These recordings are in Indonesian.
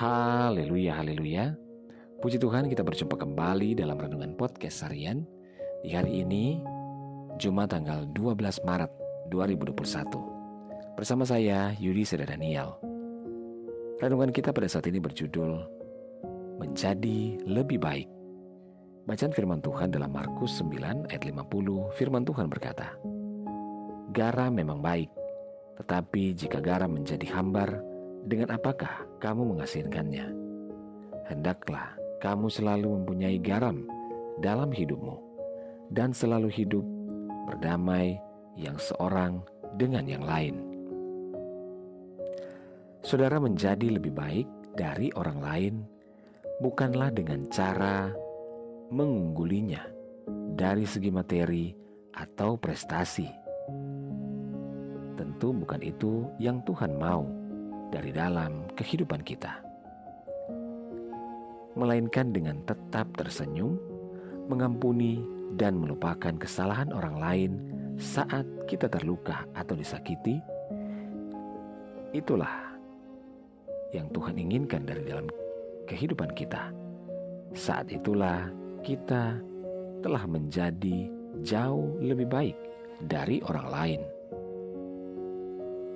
Haleluya, haleluya. Puji Tuhan kita berjumpa kembali dalam Renungan Podcast Harian di hari ini, Jumat tanggal 12 Maret 2021. Bersama saya, Yudi Seda Daniel. Renungan kita pada saat ini berjudul Menjadi Lebih Baik. Bacaan firman Tuhan dalam Markus 9 ayat 50, firman Tuhan berkata, Garam memang baik, tetapi jika garam menjadi hambar, dengan apakah kamu mengasihkannya? Hendaklah kamu selalu mempunyai garam dalam hidupmu dan selalu hidup berdamai yang seorang dengan yang lain. Saudara menjadi lebih baik dari orang lain bukanlah dengan cara mengunggulinya dari segi materi atau prestasi. Tentu bukan itu yang Tuhan mau dari dalam kehidupan kita, melainkan dengan tetap tersenyum, mengampuni, dan melupakan kesalahan orang lain saat kita terluka atau disakiti. Itulah yang Tuhan inginkan dari dalam kehidupan kita. Saat itulah kita telah menjadi jauh lebih baik dari orang lain.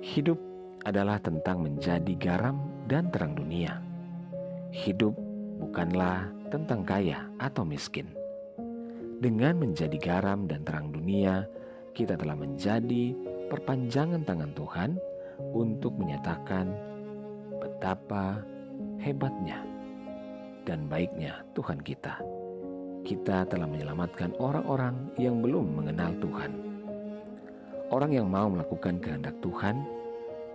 Hidup adalah tentang menjadi garam dan terang dunia. Hidup bukanlah tentang kaya atau miskin. Dengan menjadi garam dan terang dunia, kita telah menjadi perpanjangan tangan Tuhan untuk menyatakan betapa hebatnya dan baiknya Tuhan kita. Kita telah menyelamatkan orang-orang yang belum mengenal Tuhan. Orang yang mau melakukan kehendak Tuhan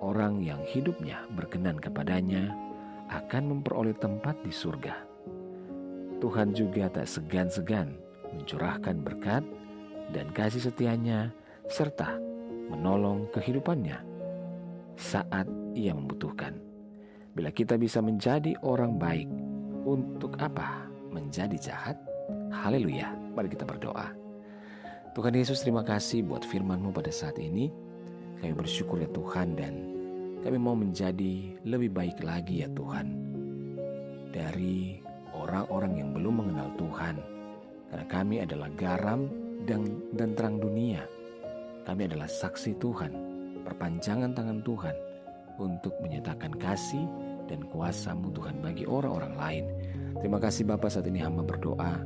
orang yang hidupnya berkenan kepadanya akan memperoleh tempat di surga. Tuhan juga tak segan-segan mencurahkan berkat dan kasih setianya serta menolong kehidupannya saat ia membutuhkan. Bila kita bisa menjadi orang baik, untuk apa menjadi jahat? Haleluya, mari kita berdoa. Tuhan Yesus terima kasih buat firman-Mu pada saat ini. Kami bersyukur ya Tuhan dan kami mau menjadi lebih baik lagi ya Tuhan. Dari orang-orang yang belum mengenal Tuhan. Karena kami adalah garam dan, dan terang dunia. Kami adalah saksi Tuhan, perpanjangan tangan Tuhan untuk menyatakan kasih dan kuasa-Mu Tuhan bagi orang-orang lain. Terima kasih Bapak saat ini hamba berdoa,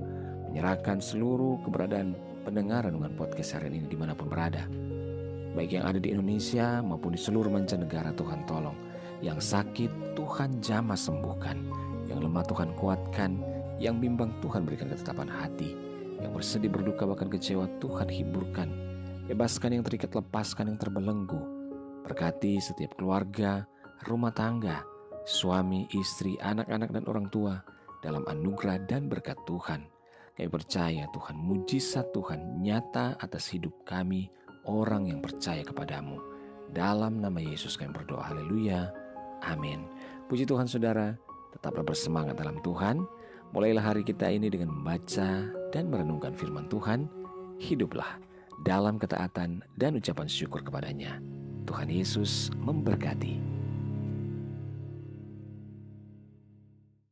menyerahkan seluruh keberadaan pendengaran dengan podcast hari ini di mana pun berada baik yang ada di Indonesia maupun di seluruh mancanegara Tuhan tolong. Yang sakit Tuhan jamah sembuhkan, yang lemah Tuhan kuatkan, yang bimbang Tuhan berikan ketetapan hati, yang bersedih berduka bahkan kecewa Tuhan hiburkan, bebaskan yang terikat lepaskan yang terbelenggu, berkati setiap keluarga, rumah tangga, suami, istri, anak-anak dan orang tua dalam anugerah dan berkat Tuhan. Kami percaya Tuhan mujizat Tuhan nyata atas hidup kami, orang yang percaya kepadamu. Dalam nama Yesus kami berdoa. Haleluya. Amin. Puji Tuhan saudara, tetaplah bersemangat dalam Tuhan. Mulailah hari kita ini dengan membaca dan merenungkan firman Tuhan. Hiduplah dalam ketaatan dan ucapan syukur kepadanya. Tuhan Yesus memberkati.